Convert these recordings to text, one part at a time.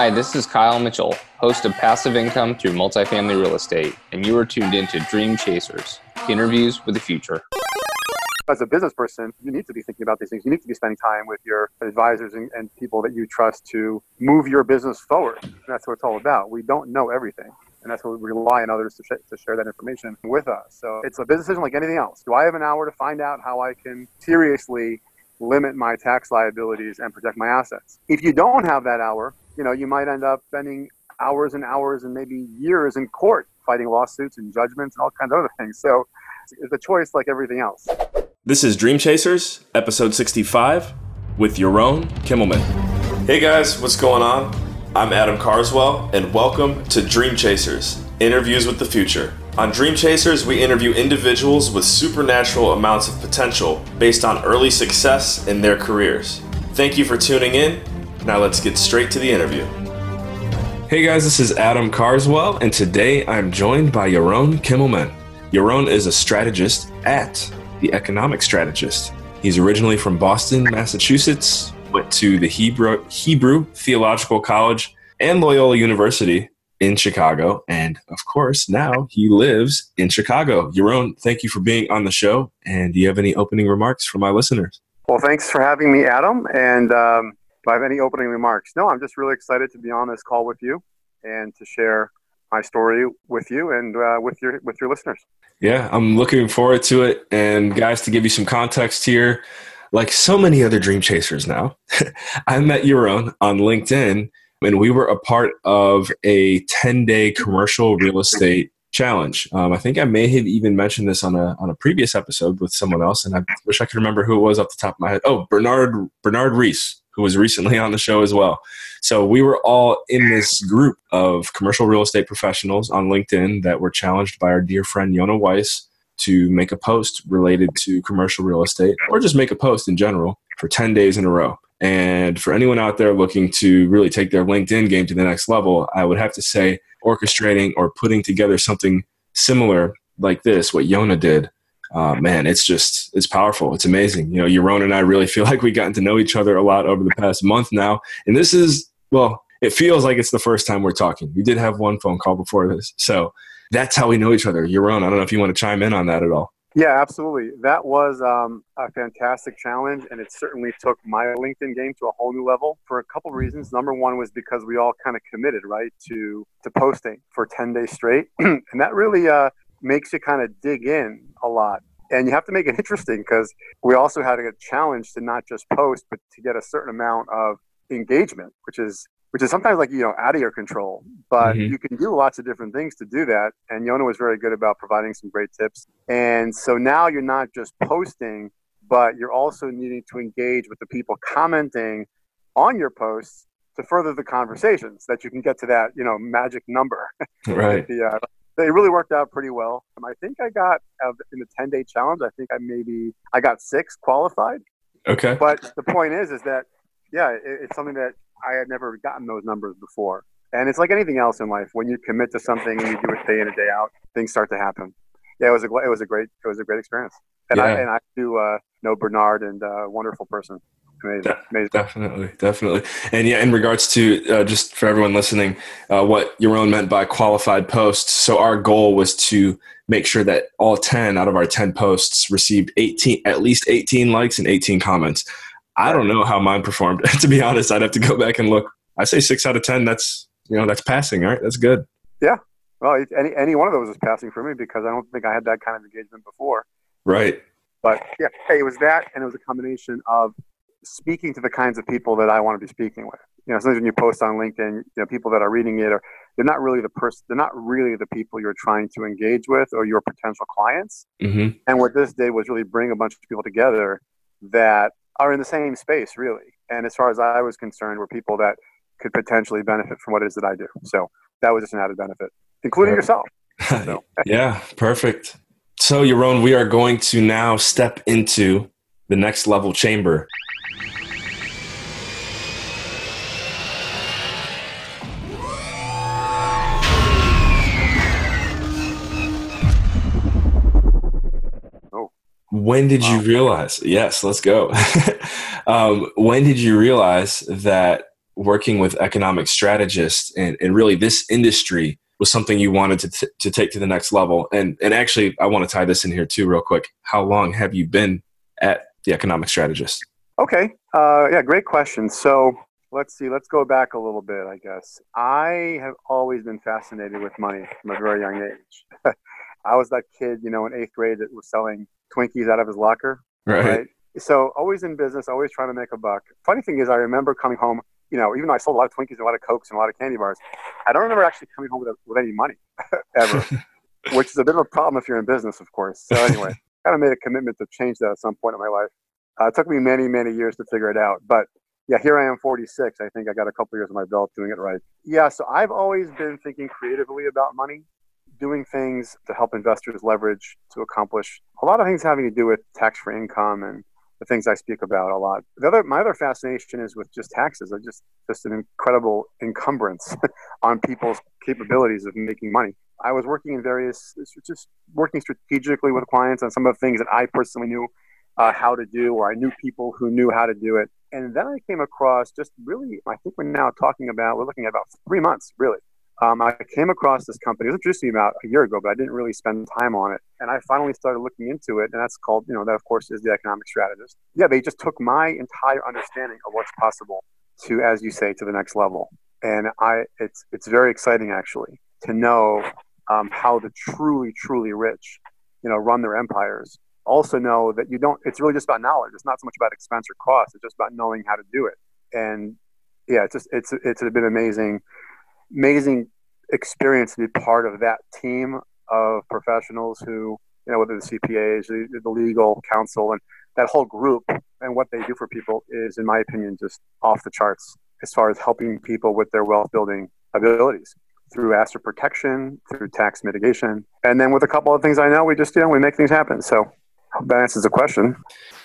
Hi, this is Kyle Mitchell, host of Passive Income Through Multifamily Real Estate, and you are tuned into Dream Chasers interviews with the future. As a business person, you need to be thinking about these things. You need to be spending time with your advisors and, and people that you trust to move your business forward. And that's what it's all about. We don't know everything. And that's what we rely on others to, sh- to share that information with us. So it's a business decision like anything else. Do I have an hour to find out how I can seriously limit my tax liabilities and protect my assets? If you don't have that hour, you know, you might end up spending hours and hours and maybe years in court fighting lawsuits and judgments and all kinds of other things. So it's a choice like everything else. This is Dream Chasers, episode 65, with Yaron Kimelman. Hey guys, what's going on? I'm Adam Carswell, and welcome to Dream Chasers Interviews with the Future. On Dream Chasers, we interview individuals with supernatural amounts of potential based on early success in their careers. Thank you for tuning in. Now let's get straight to the interview. Hey guys, this is Adam Carswell, and today I'm joined by Yaron Kimelman. Yaron is a strategist at The Economic Strategist. He's originally from Boston, Massachusetts, went to the Hebrew, Hebrew Theological College and Loyola University in Chicago, and of course, now he lives in Chicago. Yaron, thank you for being on the show, and do you have any opening remarks for my listeners? Well, thanks for having me, Adam. And um, do I have any opening remarks? No, I'm just really excited to be on this call with you and to share my story with you and uh, with your with your listeners. Yeah, I'm looking forward to it. And guys, to give you some context here, like so many other dream chasers now, I met Yaron on LinkedIn, and we were a part of a 10 day commercial real estate challenge. Um, I think I may have even mentioned this on a on a previous episode with someone else, and I wish I could remember who it was off the top of my head. Oh, Bernard Bernard Reese who was recently on the show as well. So we were all in this group of commercial real estate professionals on LinkedIn that were challenged by our dear friend Yona Weiss to make a post related to commercial real estate or just make a post in general for 10 days in a row. And for anyone out there looking to really take their LinkedIn game to the next level, I would have to say orchestrating or putting together something similar like this, what Yona did, uh, man, it's just it's powerful. It's amazing. You know, Yaron and I really feel like we've gotten to know each other a lot over the past month now, and this is well, it feels like it's the first time we're talking. We did have one phone call before this, so that's how we know each other. Yaron, I don't know if you want to chime in on that at all. Yeah, absolutely. That was um, a fantastic challenge, and it certainly took my LinkedIn game to a whole new level for a couple reasons. Number one was because we all kind of committed, right, to to posting for ten days straight, and that really uh, makes you kind of dig in a lot. And you have to make it interesting because we also had a challenge to not just post, but to get a certain amount of engagement, which is which is sometimes like you know out of your control. But mm-hmm. you can do lots of different things to do that. And Yona was very good about providing some great tips. And so now you're not just posting, but you're also needing to engage with the people commenting on your posts to further the conversations that you can get to that you know magic number right the, uh, it really worked out pretty well. Um, I think I got in the 10 day challenge. I think I maybe I got six qualified. Okay. But the point is, is that yeah, it, it's something that I had never gotten those numbers before. And it's like anything else in life. When you commit to something and you do it day in and day out, things start to happen. Yeah, it was a it was a great it was a great experience. And yeah. I and I do uh, know Bernard and a uh, wonderful person. Amazing. Amazing. Definitely, definitely. And yeah, in regards to uh, just for everyone listening, uh, what Yaron meant by qualified posts. So our goal was to make sure that all 10 out of our 10 posts received 18, at least 18 likes and 18 comments. I don't know how mine performed. to be honest, I'd have to go back and look. I say six out of 10. That's, you know, that's passing. All right. That's good. Yeah. Well, any, any one of those is passing for me because I don't think I had that kind of engagement before. Right. But yeah, hey, it was that, and it was a combination of speaking to the kinds of people that I want to be speaking with. You know, sometimes when you post on LinkedIn, you know, people that are reading it are they're not really the person, they're not really the people you're trying to engage with or your potential clients. Mm-hmm. And what this did was really bring a bunch of people together that are in the same space, really. And as far as I was concerned, were people that could potentially benefit from what it is that I do. So that was just an added benefit, including yourself. So. yeah, perfect. So, Yaron, we are going to now step into the next level chamber. When did wow. you realize? Yes, let's go. um, when did you realize that working with economic strategists and, and really this industry was something you wanted to, t- to take to the next level. And, and actually, I want to tie this in here too, real quick. How long have you been at the economic strategist? Okay. Uh, yeah, great question. So let's see. Let's go back a little bit, I guess. I have always been fascinated with money from a very young age. I was that kid, you know, in eighth grade that was selling Twinkies out of his locker. Right. right. So always in business, always trying to make a buck. Funny thing is, I remember coming home. You know, even though I sold a lot of Twinkies and a lot of Cokes and a lot of candy bars, I don't remember actually coming home with, with any money ever, which is a bit of a problem if you're in business, of course. So anyway, kind of made a commitment to change that at some point in my life. Uh, it took me many, many years to figure it out, but yeah, here I am, 46. I think I got a couple years on my belt doing it right. Yeah, so I've always been thinking creatively about money doing things to help investors leverage to accomplish a lot of things having to do with tax-free income and the things I speak about a lot. The other, my other fascination is with just taxes. Are just just an incredible encumbrance on people's capabilities of making money. I was working in various, just working strategically with clients on some of the things that I personally knew uh, how to do, or I knew people who knew how to do it. And then I came across just really, I think we're now talking about, we're looking at about three months, really, um, I came across this company. It was introduced to me about a year ago, but I didn't really spend time on it. And I finally started looking into it, and that's called, you know, that of course is the economic strategist. Yeah, they just took my entire understanding of what's possible to, as you say, to the next level. And I, it's it's very exciting actually to know um, how the truly truly rich, you know, run their empires. Also know that you don't. It's really just about knowledge. It's not so much about expense or cost. It's just about knowing how to do it. And yeah, it's just it's it's been amazing amazing experience to be part of that team of professionals who, you know, whether the CPAs, the, the legal counsel, and that whole group and what they do for people is, in my opinion, just off the charts as far as helping people with their wealth building abilities through asset protection, through tax mitigation, and then with a couple of things I know, we just you know we make things happen. So that answers the question.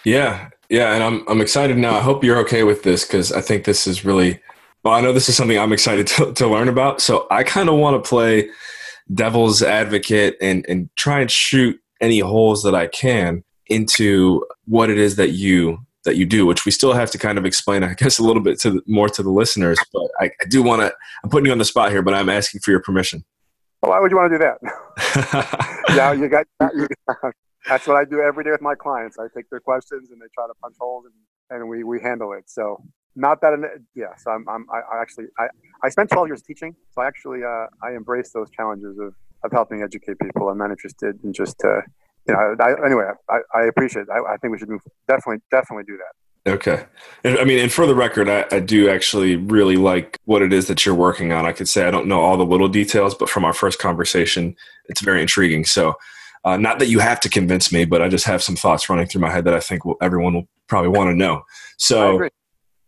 Yeah, yeah, and I'm I'm excited now. I hope you're okay with this because I think this is really well, I know this is something I'm excited to, to learn about. So I kind of want to play devil's advocate and, and try and shoot any holes that I can into what it is that you that you do, which we still have to kind of explain, I guess, a little bit to the, more to the listeners. But I, I do want to. I'm putting you on the spot here, but I'm asking for your permission. Well, why would you want to do that? yeah, you got. You got that's what I do every day with my clients. I take their questions and they try to punch holes, and, and we we handle it. So not that yeah so i'm, I'm i actually I, I spent 12 years teaching so i actually uh, i embrace those challenges of, of helping educate people i'm not interested in just uh, you know I, anyway I, I appreciate it I, I think we should move definitely definitely do that Okay. and, I mean, and for the record, I, I, do actually really like what it is that you're working on. I could say I don't know all the little details, but from our first conversation, it's very intriguing. So, uh, not that you have to convince me, but I just have some thoughts running through my head that I think will, everyone will probably want to know. So,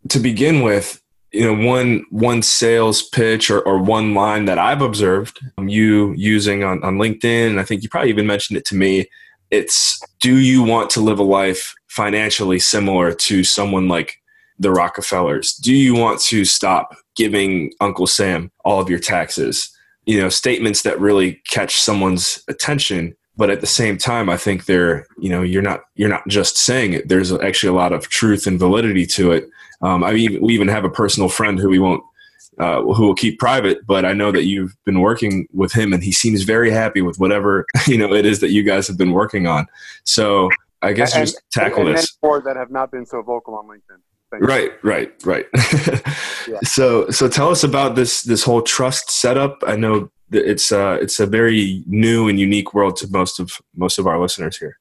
to begin with, you know, one one sales pitch or, or one line that I've observed um, you using on, on LinkedIn, and I think you probably even mentioned it to me. It's do you want to live a life financially similar to someone like the Rockefellers? Do you want to stop giving Uncle Sam all of your taxes? You know, statements that really catch someone's attention but at the same time i think they're you know you're not you're not just saying it there's actually a lot of truth and validity to it um, I mean, we even have a personal friend who we won't, uh, who will keep private, but I know that you've been working with him, and he seems very happy with whatever you know it is that you guys have been working on. So I guess and, just tackle and, this. More that have not been so vocal on LinkedIn. Right, right, right. yeah. So, so tell us about this this whole trust setup. I know it's uh, it's a very new and unique world to most of most of our listeners here.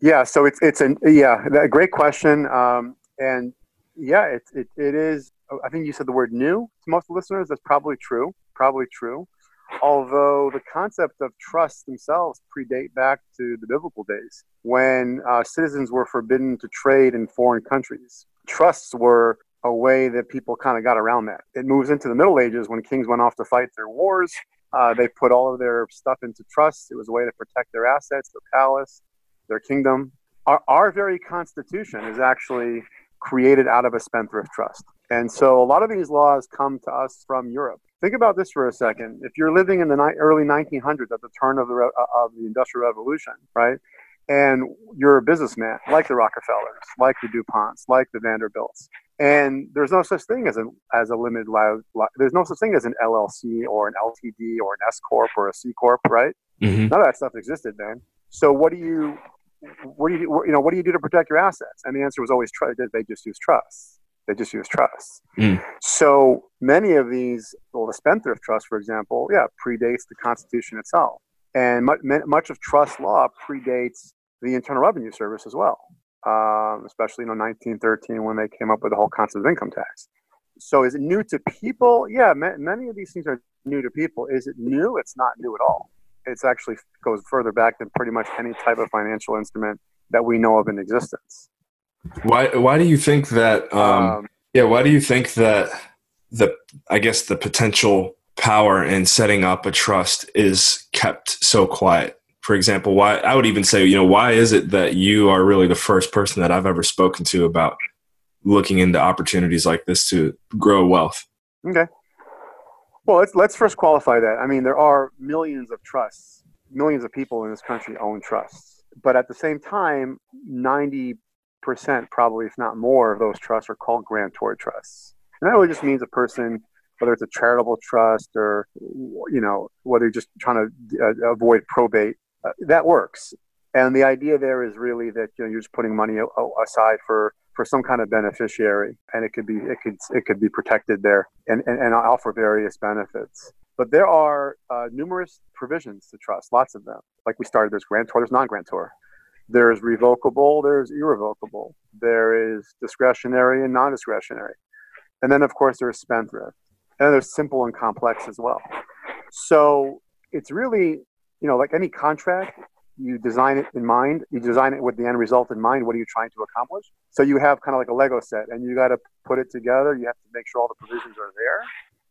Yeah, so it's it's an yeah, a great question. Um, and yeah, it, it, it is. I think you said the word new to most listeners. That's probably true. Probably true. Although the concept of trust themselves predate back to the biblical days when uh, citizens were forbidden to trade in foreign countries. Trusts were a way that people kind of got around that. It moves into the Middle Ages when kings went off to fight their wars. Uh, they put all of their stuff into trusts. It was a way to protect their assets, their palace, their kingdom. Our, our very constitution is actually created out of a spendthrift trust. And so a lot of these laws come to us from Europe. Think about this for a second. If you're living in the ni- early 1900s at the turn of the, re- uh, of the Industrial Revolution, right? And you're a businessman like the Rockefellers, like the DuPonts, like the Vanderbilts, And there's no such thing as a as a limited li- li- there's no such thing as an LLC or an LTD or an S corp or a C corp, right? Mhm. None of that stuff existed then. So what do you what do you do, you know what do you do to protect your assets? And the answer was always try. They just use trust. They just use trust. Mm. So many of these, well, the spendthrift trust, for example, yeah, predates the Constitution itself, and much, much of trust law predates the Internal Revenue Service as well, um, especially you know 1913 when they came up with the whole concept of income tax. So is it new to people? Yeah, ma- many of these things are new to people. Is it new? It's not new at all. It's actually goes further back than pretty much any type of financial instrument that we know of in existence. Why why do you think that um, Um, yeah, why do you think that the I guess the potential power in setting up a trust is kept so quiet? For example, why I would even say, you know, why is it that you are really the first person that I've ever spoken to about looking into opportunities like this to grow wealth? Okay. Well, let's let's first qualify that. I mean, there are millions of trusts. Millions of people in this country own trusts, but at the same time, ninety percent, probably if not more, of those trusts are called grantor trusts, and that really just means a person, whether it's a charitable trust or you know whether you're just trying to uh, avoid probate, uh, that works. And the idea there is really that you know you're just putting money aside for for some kind of beneficiary, and it could be it could it could be protected there and and, and offer various benefits. But there are uh, numerous provisions to trust, lots of them. Like we started, there's grantor, there's non-grantor. There's revocable, there's irrevocable. There is discretionary and non-discretionary. And then, of course, there's spendthrift. And there's simple and complex as well. So it's really, you know, like any contract, you design it in mind. You design it with the end result in mind. What are you trying to accomplish? So you have kind of like a Lego set, and you got to put it together. You have to make sure all the provisions are there,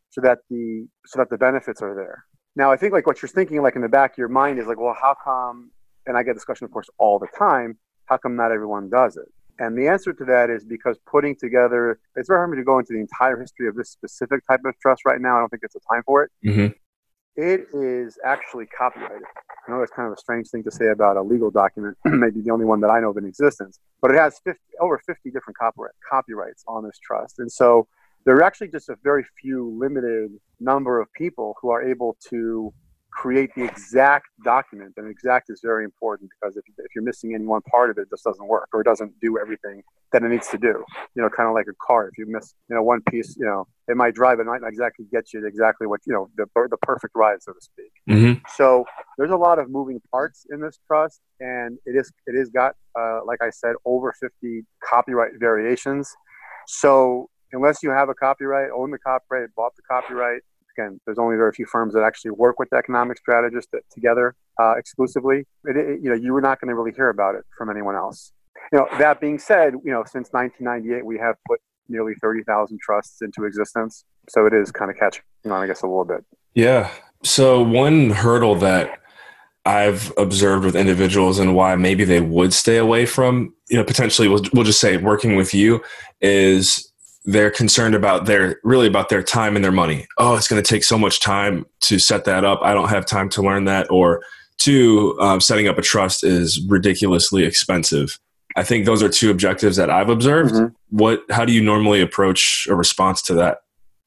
so that the so that the benefits are there. Now, I think like what you're thinking, like in the back of your mind, is like, well, how come? And I get this question, of course, all the time. How come not everyone does it? And the answer to that is because putting together, it's very hard for me to go into the entire history of this specific type of trust right now. I don't think it's the time for it. Mm-hmm. It is actually copyrighted. I know that's kind of a strange thing to say about a legal document, maybe the only one that I know of in existence, but it has 50, over 50 different copyright, copyrights on this trust. And so there are actually just a very few limited number of people who are able to create the exact document. And exact is very important because if, if you're missing any one part of it, it just doesn't work or it doesn't do everything that it needs to do. You know, kind of like a car. If you miss, you know, one piece, you know, it might drive, it might not exactly get you exactly what, you know, the, the perfect ride, so to speak. Mm-hmm. So there's a lot of moving parts in this trust, and it is it is got uh, like I said over 50 copyright variations. So unless you have a copyright, own the copyright, bought the copyright, again, there's only very few firms that actually work with economic strategists that, together uh, exclusively. It, it, you know, you were not going to really hear about it from anyone else. You know, that being said, you know, since 1998, we have put nearly 30,000 trusts into existence. So it is kind of catching on, I guess, a little bit. Yeah. So one hurdle that I've observed with individuals and why maybe they would stay away from, you know, potentially we'll, we'll just say working with you is they're concerned about their really about their time and their money. Oh, it's going to take so much time to set that up. I don't have time to learn that. Or two, um, setting up a trust is ridiculously expensive. I think those are two objectives that I've observed. Mhm. What? How do you normally approach a response to that?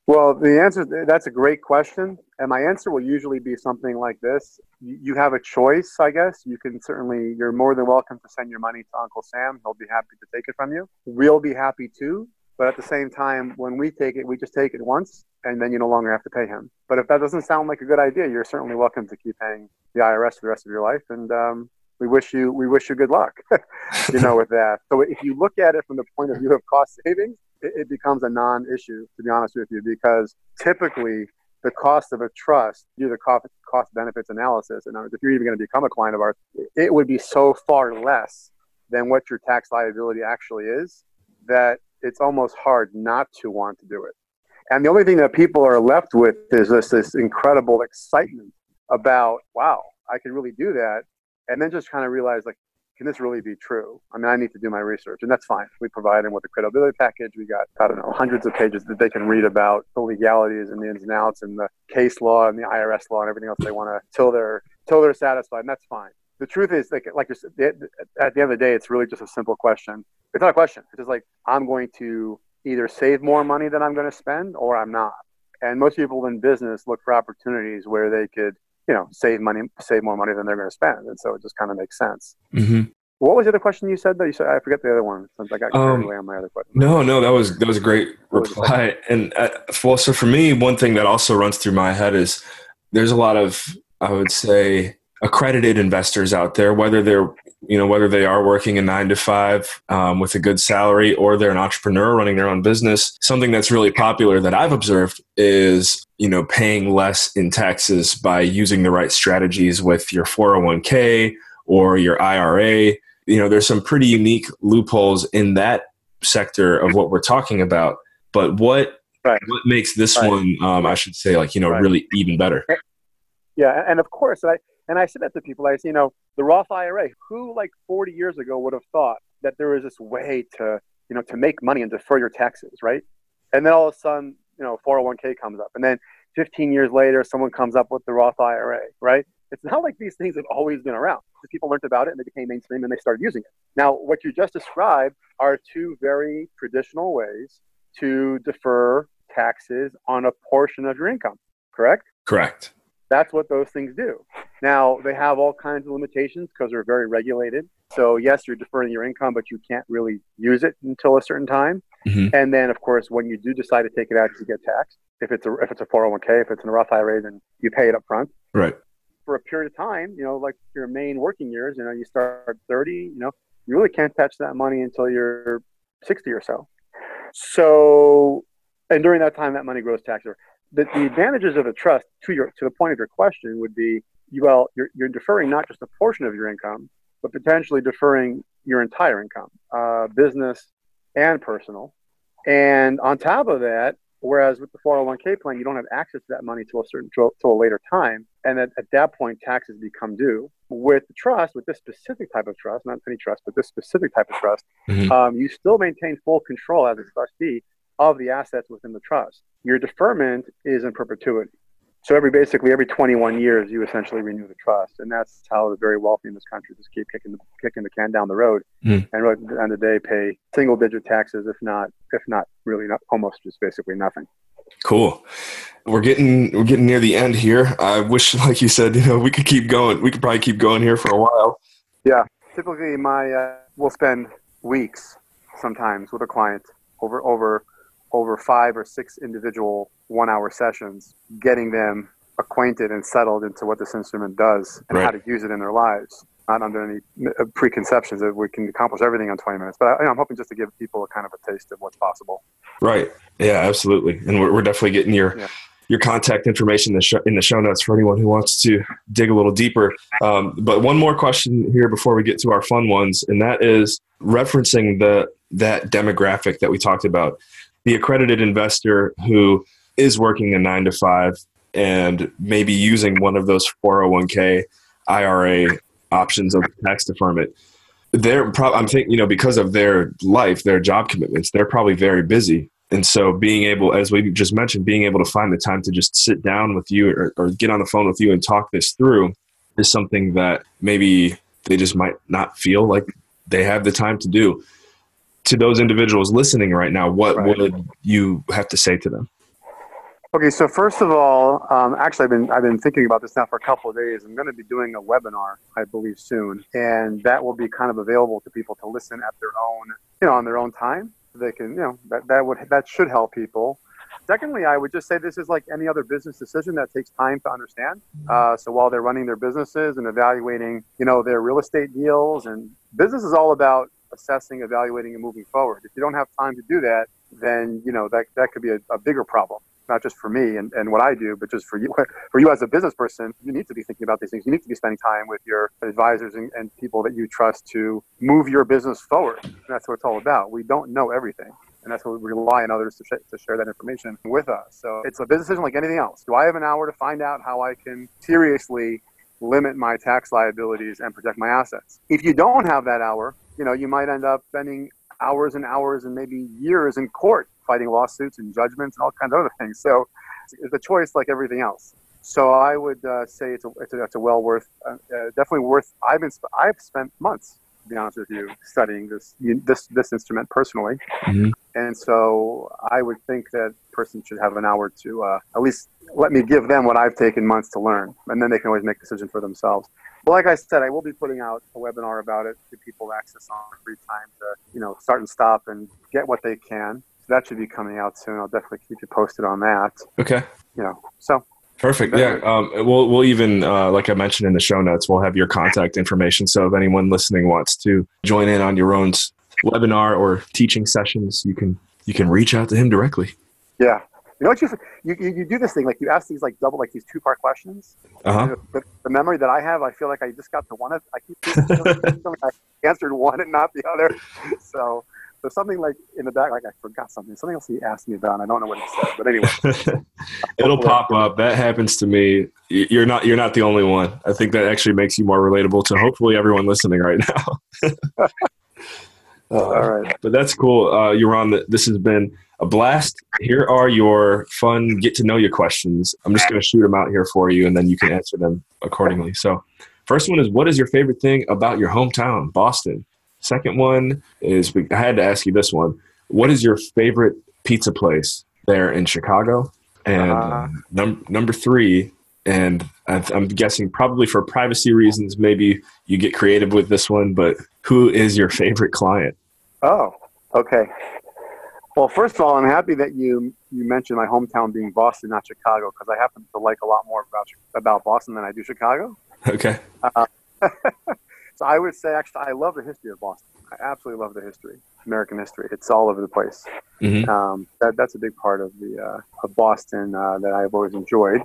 Well, the answer that's a great question, and my answer will usually be something like this: you, you have a choice, I guess. You can certainly, you're more than welcome to send your money to Uncle Sam. He'll be happy to take it from you. We'll be happy too. But at the same time, when we take it, we just take it once, and then you no longer have to pay him. But if that doesn't sound like a good idea, you're certainly welcome to keep paying the IRS for the rest of your life. And um, we wish you we wish you good luck, you know, with that. So if you look at it from the point of view of cost savings, it, it becomes a non-issue, to be honest with you, because typically the cost of a trust, do the cost cost benefits analysis, and if you're even going to become a client of ours, it would be so far less than what your tax liability actually is that it's almost hard not to want to do it. And the only thing that people are left with is just this incredible excitement about, wow, I could really do that. And then just kind of realize, like, can this really be true? I mean, I need to do my research, and that's fine. We provide them with a credibility package. We got, I don't know, hundreds of pages that they can read about the legalities and the ins and outs and the case law and the IRS law and everything else they want to till they're till they're satisfied, and that's fine. The truth is, like, like you said, at the end of the day, it's really just a simple question. It's not a question. It's just like I'm going to either save more money than I'm going to spend or I'm not. And most people in business look for opportunities where they could, you know, save money, save more money than they're going to spend. And so it just kind of makes sense. Mm-hmm. What was the other question you said though? You said I forget the other one since I got carried um, away on my other question. No, no, that was that was a great reply. And uh, well, so for me, one thing that also runs through my head is there's a lot of I would say accredited investors out there, whether they're you know whether they are working a nine to five um, with a good salary or they're an entrepreneur running their own business. Something that's really popular that I've observed is you know paying less in taxes by using the right strategies with your 401k or your IRA you know there's some pretty unique loopholes in that sector of what we're talking about but what right. what makes this right. one um, i should say like you know right. really even better yeah and of course i and i said that to people i say you know the roth ira who like 40 years ago would have thought that there was this way to you know to make money and defer your taxes right and then all of a sudden you know 401k comes up and then 15 years later someone comes up with the roth ira right it's not like these things have always been around. People learned about it and they became mainstream and they started using it. Now, what you just described are two very traditional ways to defer taxes on a portion of your income, correct? Correct. That's what those things do. Now, they have all kinds of limitations because they're very regulated. So, yes, you're deferring your income, but you can't really use it until a certain time. Mm-hmm. And then, of course, when you do decide to take it out, you get taxed. If it's a if it's a 401k, if it's in a Roth IRA, then you pay it up front. Right for a period of time, you know, like your main working years, you know, you start 30, you know, you really can't touch that money until you're 60 or so. So, and during that time, that money grows tax. The, the advantages of a trust, to your to the point of your question, would be well, you're, you're deferring not just a portion of your income, but potentially deferring your entire income, uh, business and personal. And on top of that, Whereas with the 401k plan, you don't have access to that money till a certain till, till a later time, and at, at that point, taxes become due. With the trust, with this specific type of trust, not any trust, but this specific type of trust, mm-hmm. um, you still maintain full control as a trustee of the assets within the trust. Your deferment is in perpetuity. So every basically every 21 years, you essentially renew the trust, and that's how the very wealthy in this country just keep kicking the kicking the can down the road, mm. and really at the end of the day, pay single digit taxes, if not if not really not almost just basically nothing. Cool. We're getting we're getting near the end here. I wish, like you said, you know, we could keep going. We could probably keep going here for a while. Yeah. Typically, my uh, we'll spend weeks sometimes with a client over over over five or six individual one hour sessions, getting them acquainted and settled into what this instrument does and right. how to use it in their lives. Not under any preconceptions that we can accomplish everything in 20 minutes, but I, am hoping just to give people a kind of a taste of what's possible. Right. Yeah, absolutely. And we're, we're definitely getting your, yeah. your contact information in the, show, in the show notes for anyone who wants to dig a little deeper. Um, but one more question here before we get to our fun ones, and that is referencing the, that demographic that we talked about the accredited investor who is working a nine to five and maybe using one of those 401k IRA options of tax deferment. They're pro- I'm thinking, you know, because of their life, their job commitments, they're probably very busy. And so being able, as we just mentioned, being able to find the time to just sit down with you or, or get on the phone with you and talk this through is something that maybe they just might not feel like they have the time to do to those individuals listening right now, what right. would you have to say to them? Okay, so first of all, um, actually, I've been I've been thinking about this now for a couple of days. I'm going to be doing a webinar, I believe, soon, and that will be kind of available to people to listen at their own, you know, on their own time. They can, you know, that that would that should help people. Secondly, I would just say this is like any other business decision that takes time to understand. Uh, so while they're running their businesses and evaluating, you know, their real estate deals, and business is all about assessing, evaluating, and moving forward. If you don't have time to do that, then you know that that could be a, a bigger problem not just for me and, and what I do, but just for you, for you as a business person, you need to be thinking about these things. You need to be spending time with your advisors and, and people that you trust to move your business forward. And that's what it's all about. We don't know everything. And that's what we rely on others to, sh- to share that information with us. So it's a business decision like anything else. Do I have an hour to find out how I can seriously limit my tax liabilities and protect my assets? If you don't have that hour, you know, you might end up spending hours and hours and maybe years in court fighting lawsuits and judgments and all kinds of other things. So it's a choice like everything else. So I would uh, say it's a, it's a, it's a well worth, uh, uh, definitely worth. I've been I've spent months, to be honest with you, studying this this this instrument personally, mm-hmm. And so I would think that person should have an hour to uh, at least let me give them what I've taken months to learn, and then they can always make a decision for themselves. But like I said, I will be putting out a webinar about it to people access on free time to you know start and stop and get what they can. So that should be coming out soon. I'll definitely keep you posted on that. Okay. You know, so Perfect. Yeah. Um, we'll we'll even uh, like I mentioned in the show notes, we'll have your contact information. So if anyone listening wants to join in on your own webinar or teaching sessions, you can you can reach out to him directly. Yeah. You know what you you, you do this thing like you ask these like double like these two part questions. Uh-huh. The, the, memory that I have, I feel like I just got to one. Of, I keep I answered one and not the other. So there's something like in the back, like I forgot something. Something else he asked me about, and I don't know what he said. But anyway, it'll pop up. That happens to me. You're not you're not the only one. I think that actually makes you more relatable to hopefully everyone listening right now. uh, All right, but that's cool. Uh, Yaron, this has been a blast. Here are your fun get to know you questions. I'm just going to shoot them out here for you, and then you can answer them accordingly. So, first one is, what is your favorite thing about your hometown, Boston? Second one is I had to ask you this one. What is your favorite pizza place there in Chicago? And uh, num- number three, and I'm guessing probably for privacy reasons, maybe you get creative with this one, but who is your favorite client? Oh, okay. Well, first of all, I'm happy that you you mentioned my hometown being Boston, not Chicago, because I happen to like a lot more about about Boston than I do Chicago. Okay. Uh, So I would say, actually, I love the history of Boston. I absolutely love the history, American history. It's all over the place. Mm-hmm. Um, that, that's a big part of the uh, of Boston uh, that I've always enjoyed.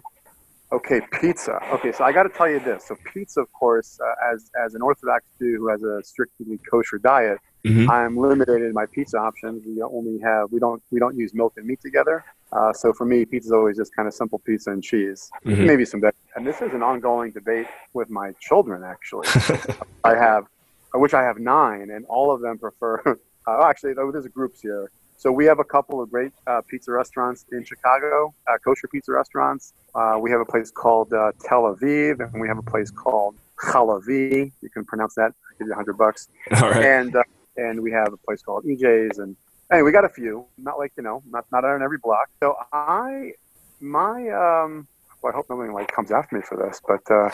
Okay, pizza. Okay, so I got to tell you this. So pizza, of course, uh, as as an Orthodox Jew who has a strictly kosher diet, mm-hmm. I'm limited in my pizza options. We only have we don't we don't use milk and meat together. Uh, so for me, pizza is always just kind of simple pizza and cheese, mm-hmm. maybe some veg. And this is an ongoing debate with my children. Actually, I have, which I have nine, and all of them prefer. Uh, actually, there's groups here. So we have a couple of great uh, pizza restaurants in Chicago, uh, kosher pizza restaurants. Uh, we have a place called uh, Tel Aviv, and we have a place called Chalavi. You can pronounce that. I'll give you a hundred bucks. All right. And and we have a place called EJ's, and Anyway, we got a few. Not like you know, not not on every block. So I, my um, well, I hope nobody like comes after me for this, but uh,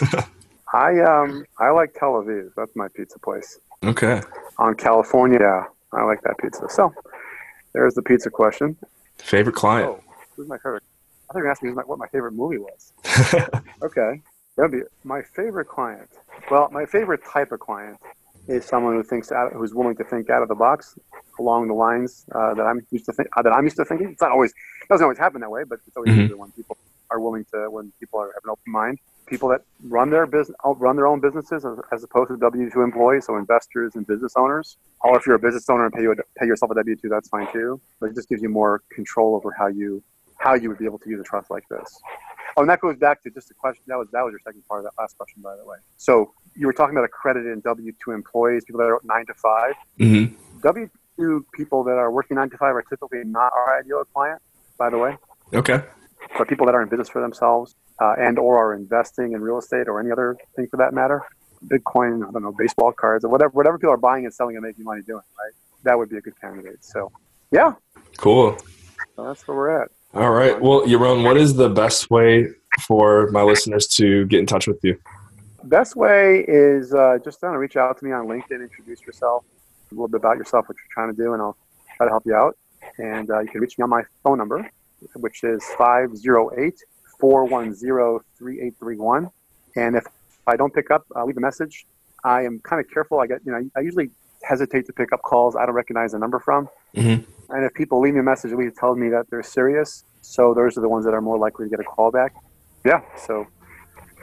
I um, I like Tel Aviv. That's my pizza place. Okay. On California, yeah, I like that pizza. So there's the pizza question. Favorite client? Oh, who's my favorite? I think you're asking me what my favorite movie was. okay, that'd be my favorite client. Well, my favorite type of client is someone who thinks out, who's willing to think out of the box along the lines uh, that I'm used to think uh, that I'm used to thinking. It's not always it doesn't always happen that way, but it's always mm-hmm. when people are willing to when people are, have an open mind. People that run their business run their own businesses as, as opposed to W two employees, so investors and business owners. Or if you're a business owner and pay you pay yourself a W two, that's fine too. But it just gives you more control over how you how you would be able to use a trust like this. Oh, and that goes back to just a question. That was that was your second part of that last question, by the way. So you were talking about accredited and W two employees, people that are nine to 5 mm-hmm. W two people that are working nine to five are typically not our ideal client, by the way. Okay. But people that are in business for themselves uh, and or are investing in real estate or any other thing for that matter, Bitcoin, I don't know, baseball cards or whatever, whatever people are buying and selling and making money doing, right? That would be a good candidate. So, yeah. Cool. So that's where we're at. All right. Well, Yaron, what is the best way for my listeners to get in touch with you? Best way is uh, just to reach out to me on LinkedIn, introduce yourself, a little bit about yourself, what you're trying to do, and I'll try to help you out. And uh, you can reach me on my phone number, which is 508 410 3831. And if I don't pick up, I'll leave a message. I am kind of careful. I get, you know, I usually hesitate to pick up calls I don't recognize the number from. Mm-hmm. And if people leave me a message, it tells me that they're serious. So those are the ones that are more likely to get a call back. Yeah. So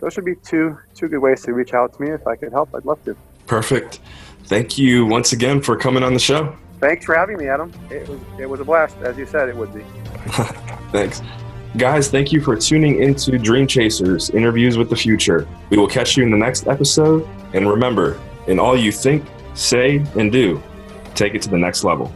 those should be two two good ways to reach out to me. If I could help, I'd love to. Perfect. Thank you once again for coming on the show. Thanks for having me, Adam. It was it was a blast, as you said it would be. Thanks. Guys, thank you for tuning into Dream Chasers Interviews with the Future. We will catch you in the next episode. And remember, in all you think, say, and do, take it to the next level.